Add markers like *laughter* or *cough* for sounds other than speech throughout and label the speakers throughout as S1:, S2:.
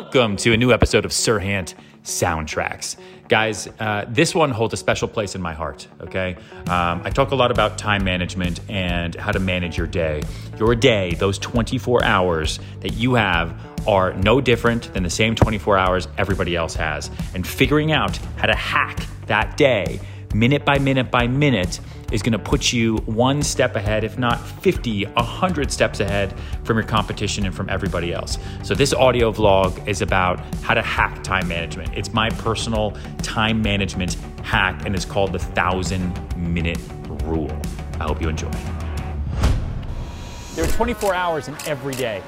S1: Welcome to a new episode of Serhant Soundtracks. Guys, uh, this one holds a special place in my heart, okay? Um, I talk a lot about time management and how to manage your day. Your day, those 24 hours that you have, are no different than the same 24 hours everybody else has. And figuring out how to hack that day, minute by minute by minute, is going to put you one step ahead, if not 50, 100 steps ahead from your competition and from everybody else. So, this audio vlog is about how to hack time management. It's my personal time management hack, and it's called the thousand minute rule. I hope you enjoy. There are 24 hours in every day,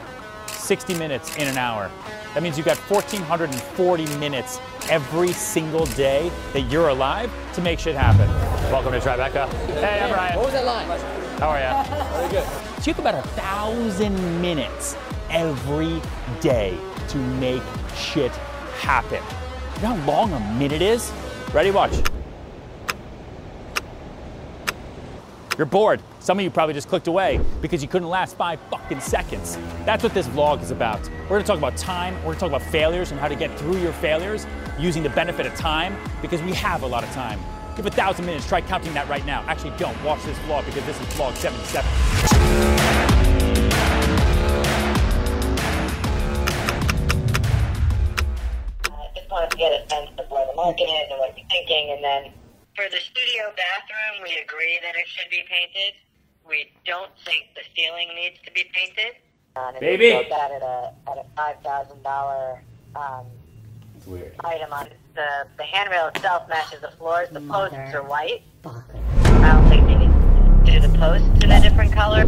S1: 60 minutes in an hour. That means you've got 1,440 minutes every single day that you're alive to make shit happen. Welcome to Tribeca. Hey, I'm Ryan.
S2: What was that line?
S1: How are you? *laughs*
S2: Very good.
S1: So you about a thousand minutes every day to make shit happen. You know how long a minute is? Ready? Watch. You're bored. Some of you probably just clicked away because you couldn't last five fucking seconds. That's what this vlog is about. We're gonna talk about time, we're gonna talk about failures and how to get through your failures using the benefit of time because we have a lot of time. You have a thousand minutes, try counting that right now. Actually, don't watch this vlog because this is vlog 77.
S3: I just wanted to get a sense of where the market is and what you're thinking. And then for the studio bathroom, we agree that it should be painted. We don't think the ceiling needs to be painted. Uh,
S1: Baby!
S3: That at a at a five thousand dollar um, item on it. The the handrail itself matches the floors. The posts are white. I don't think they need to do the posts in a different color.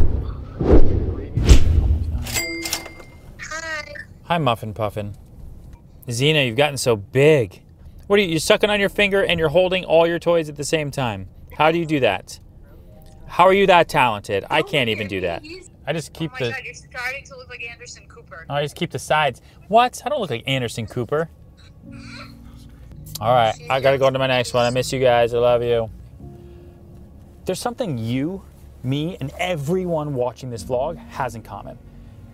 S1: Hi, Muffin Puffin. Zena, you've gotten so big. What are you, you're sucking on your finger and you're holding all your toys at the same time. How do you do that? How are you that talented? I oh, can't even do that. I just keep
S4: Oh my
S1: the
S4: god, you're starting to look like Anderson Cooper.
S1: I just keep the sides. What? I don't look like Anderson Cooper. *laughs* All right, I gotta go on to my next one. I miss you guys. I love you. There's something you, me, and everyone watching this vlog has in common.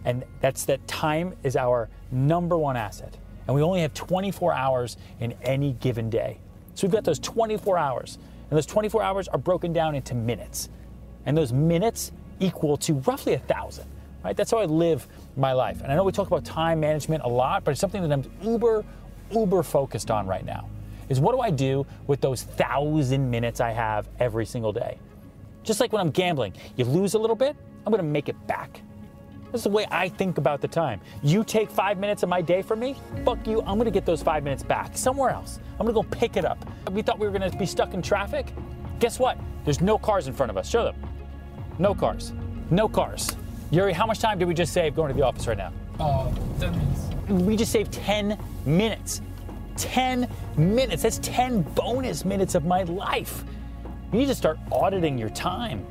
S1: And that's that time is our number one asset. And we only have 24 hours in any given day. So we've got those 24 hours. And those 24 hours are broken down into minutes. And those minutes equal to roughly a thousand, right? That's how I live my life. And I know we talk about time management a lot, but it's something that I'm uber, uber focused on right now. Is what do I do with those thousand minutes I have every single day? Just like when I'm gambling, you lose a little bit, I'm gonna make it back. This is the way I think about the time. You take five minutes of my day from me, fuck you, I'm gonna get those five minutes back somewhere else. I'm gonna go pick it up. We thought we were gonna be stuck in traffic. Guess what? There's no cars in front of us. Show them. No cars. No cars. Yuri, how much time did we just save going to the office right now?
S2: Uh, 10 minutes.
S1: We just saved 10 minutes. 10 minutes. That's 10 bonus minutes of my life. You need to start auditing your time.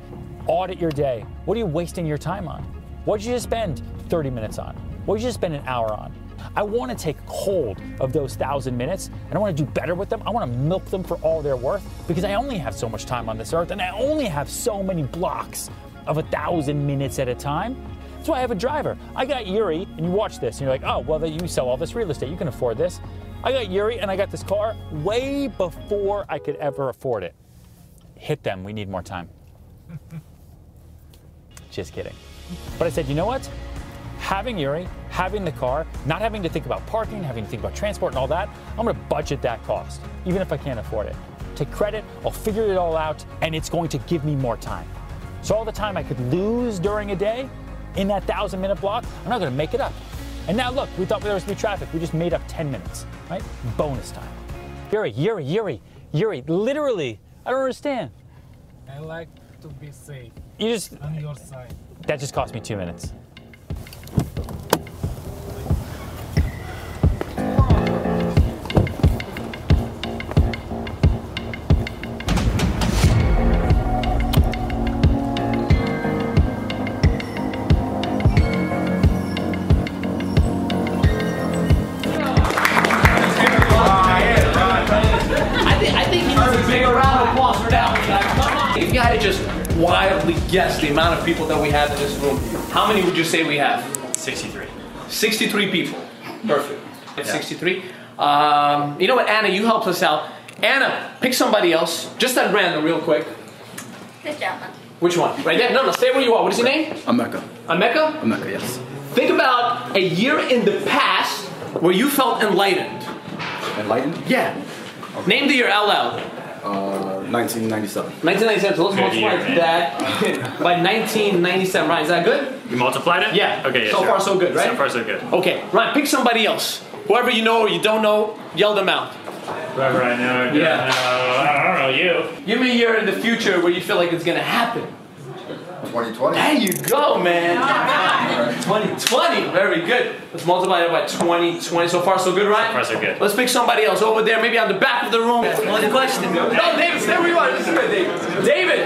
S1: Audit your day. What are you wasting your time on? What did you just spend 30 minutes on? What did you just spend an hour on? I want to take hold of those thousand minutes and I want to do better with them. I want to milk them for all they're worth because I only have so much time on this earth and I only have so many blocks of a thousand minutes at a time. That's why I have a driver. I got Yuri, and you watch this, and you're like, oh, well, you sell all this real estate. You can afford this. I got Yuri, and I got this car way before I could ever afford it. Hit them. We need more time. *laughs* Just kidding. But I said, you know what? Having Yuri, having the car, not having to think about parking, having to think about transport and all that, I'm gonna budget that cost, even if I can't afford it. Take credit, I'll figure it all out, and it's going to give me more time. So all the time I could lose during a day in that thousand minute block, I'm not gonna make it up. And now look, we thought there was gonna be traffic. We just made up 10 minutes, right? Bonus time. Yuri, Yuri, Yuri, Yuri, literally, I don't understand.
S2: I like to be safe
S1: You just,
S2: on your side.
S1: that just cost me two minutes.
S5: Guess the amount of people that we have in this room, how many would you say we have?
S1: 63.
S5: 63 people. Perfect. 63. Um, you know what, Anna, you helped us out. Anna, pick somebody else, just at random, real quick.
S4: This gentleman.
S5: Which one? Right there? No, no, stay where you are. What is your name?
S6: America.
S5: Ameka?
S6: America, yes.
S5: Think about a year in the past where you felt enlightened.
S6: Enlightened?
S5: Yeah. Name the year out loud.
S6: Uh, 1997.
S5: 1997. So let's
S7: Good
S5: multiply
S7: year,
S5: that *laughs* by 1997. Ryan, is that good?
S7: You multiplied it?
S5: Yeah.
S7: Okay. Yeah,
S5: So
S7: sure.
S5: far, so good, right?
S7: So far, so good.
S5: Okay, Ryan, pick somebody else. Whoever you know or you don't know, yell them out.
S7: Whoever I know.
S5: Yeah.
S7: Yeah. I don't know you.
S5: Give me a year in the future where you feel like it's gonna happen.
S6: 2020?
S5: There you go, man. 2020. Very good. Let's multiply that by 2020. So far, so good,
S7: So
S5: Ryan?
S7: far, so good.
S5: Let's pick somebody else over there, maybe on the back of the room. What's the question? No, David, stay where you are. This is good, David. David,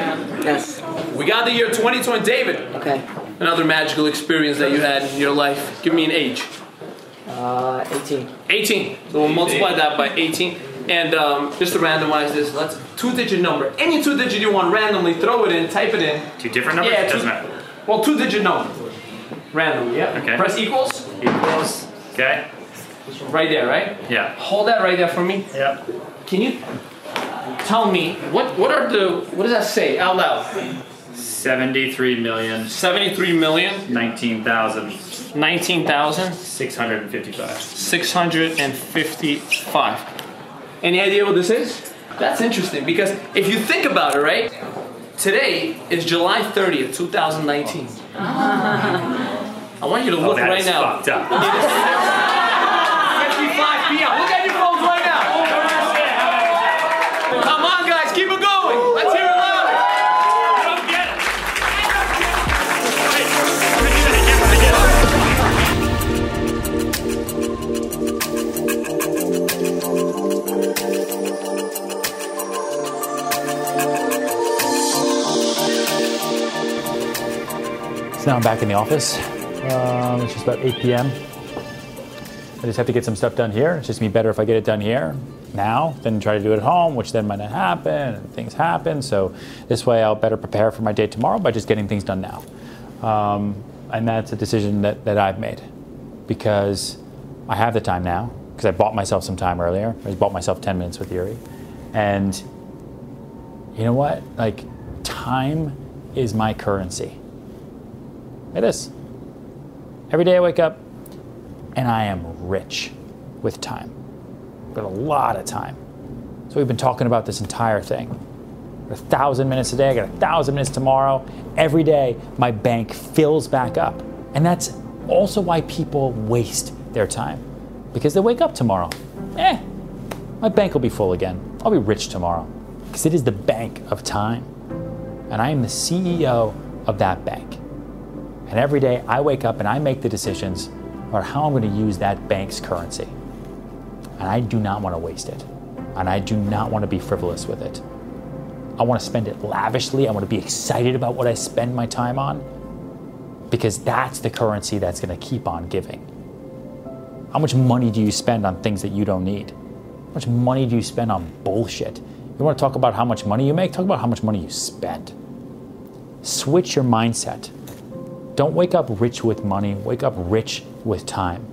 S8: Yes.
S5: we got the year 2020. David,
S8: Okay.
S5: another magical experience that you had in your life. Give me an age.
S8: Uh, 18.
S5: 18. So we'll multiply that by 18. And um, just to randomize this, let's two-digit number. Any two-digit you want randomly, throw it in, type it in.
S7: Two different numbers?
S5: Yeah,
S7: Doesn't matter.
S5: Well, two-digit number. Randomly, yeah.
S7: Okay.
S5: Press equals.
S7: Equals. Okay.
S5: Right there, right?
S7: Yeah.
S5: Hold that right there for me.
S7: Yep.
S5: Can you tell me what what are the what does that say out loud?
S7: 73 million.
S5: 73 million,
S7: 19,000.
S5: 19,000,
S7: 655.
S5: 655. Any idea what this is? That's interesting because if you think about it, right? Today is July 30th, 2019. Ah. I want you to
S7: Oh,
S5: look
S7: that
S5: right
S7: is
S5: now. *laughs* *laughs*
S1: So now I'm back in the office. Um, it's just about 8 p.m. I just have to get some stuff done here. It's just me better if I get it done here now than try to do it at home, which then might not happen and things happen. So this way I'll better prepare for my day tomorrow by just getting things done now. Um, and that's a decision that, that I've made because I have the time now because I bought myself some time earlier. I just bought myself 10 minutes with Yuri. And you know what? Like, time is my currency. It is. Every day I wake up and I am rich with time. I've got a lot of time. So we've been talking about this entire thing. A thousand minutes a day, I got a thousand minutes tomorrow. Every day my bank fills back up. And that's also why people waste their time. Because they wake up tomorrow. Eh, my bank will be full again. I'll be rich tomorrow. Because it is the bank of time. And I am the CEO of that bank. And every day I wake up and I make the decisions about how I'm going to use that bank's currency. And I do not want to waste it. And I do not want to be frivolous with it. I want to spend it lavishly. I want to be excited about what I spend my time on because that's the currency that's going to keep on giving. How much money do you spend on things that you don't need? How much money do you spend on bullshit? You want to talk about how much money you make? Talk about how much money you spend. Switch your mindset. Don't wake up rich with money, wake up rich with time.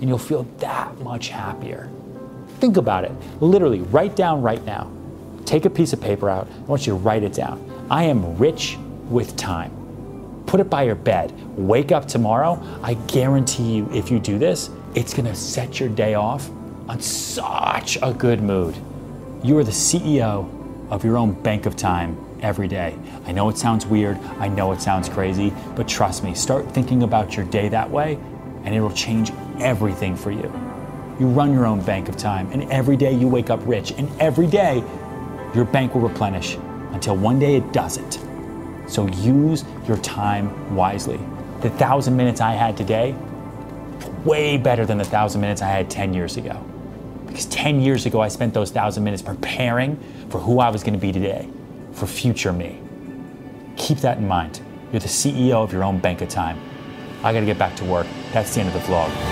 S1: And you'll feel that much happier. Think about it. Literally, write down right now. Take a piece of paper out. I want you to write it down. I am rich with time. Put it by your bed. Wake up tomorrow. I guarantee you, if you do this, it's gonna set your day off on such a good mood. You are the CEO of your own bank of time every day. I know it sounds weird, I know it sounds crazy, but trust me, start thinking about your day that way, and it'll change everything for you. You run your own bank of time, and every day you wake up rich, and every day your bank will replenish until one day it doesn't. So use your time wisely. The thousand minutes I had today, way better than the thousand minutes I had 10 years ago. Because 10 years ago, I spent those thousand minutes preparing for who I was going to be today, for future me. Keep that in mind. You're the CEO of your own bank of time. I got to get back to work. That's the end of the vlog.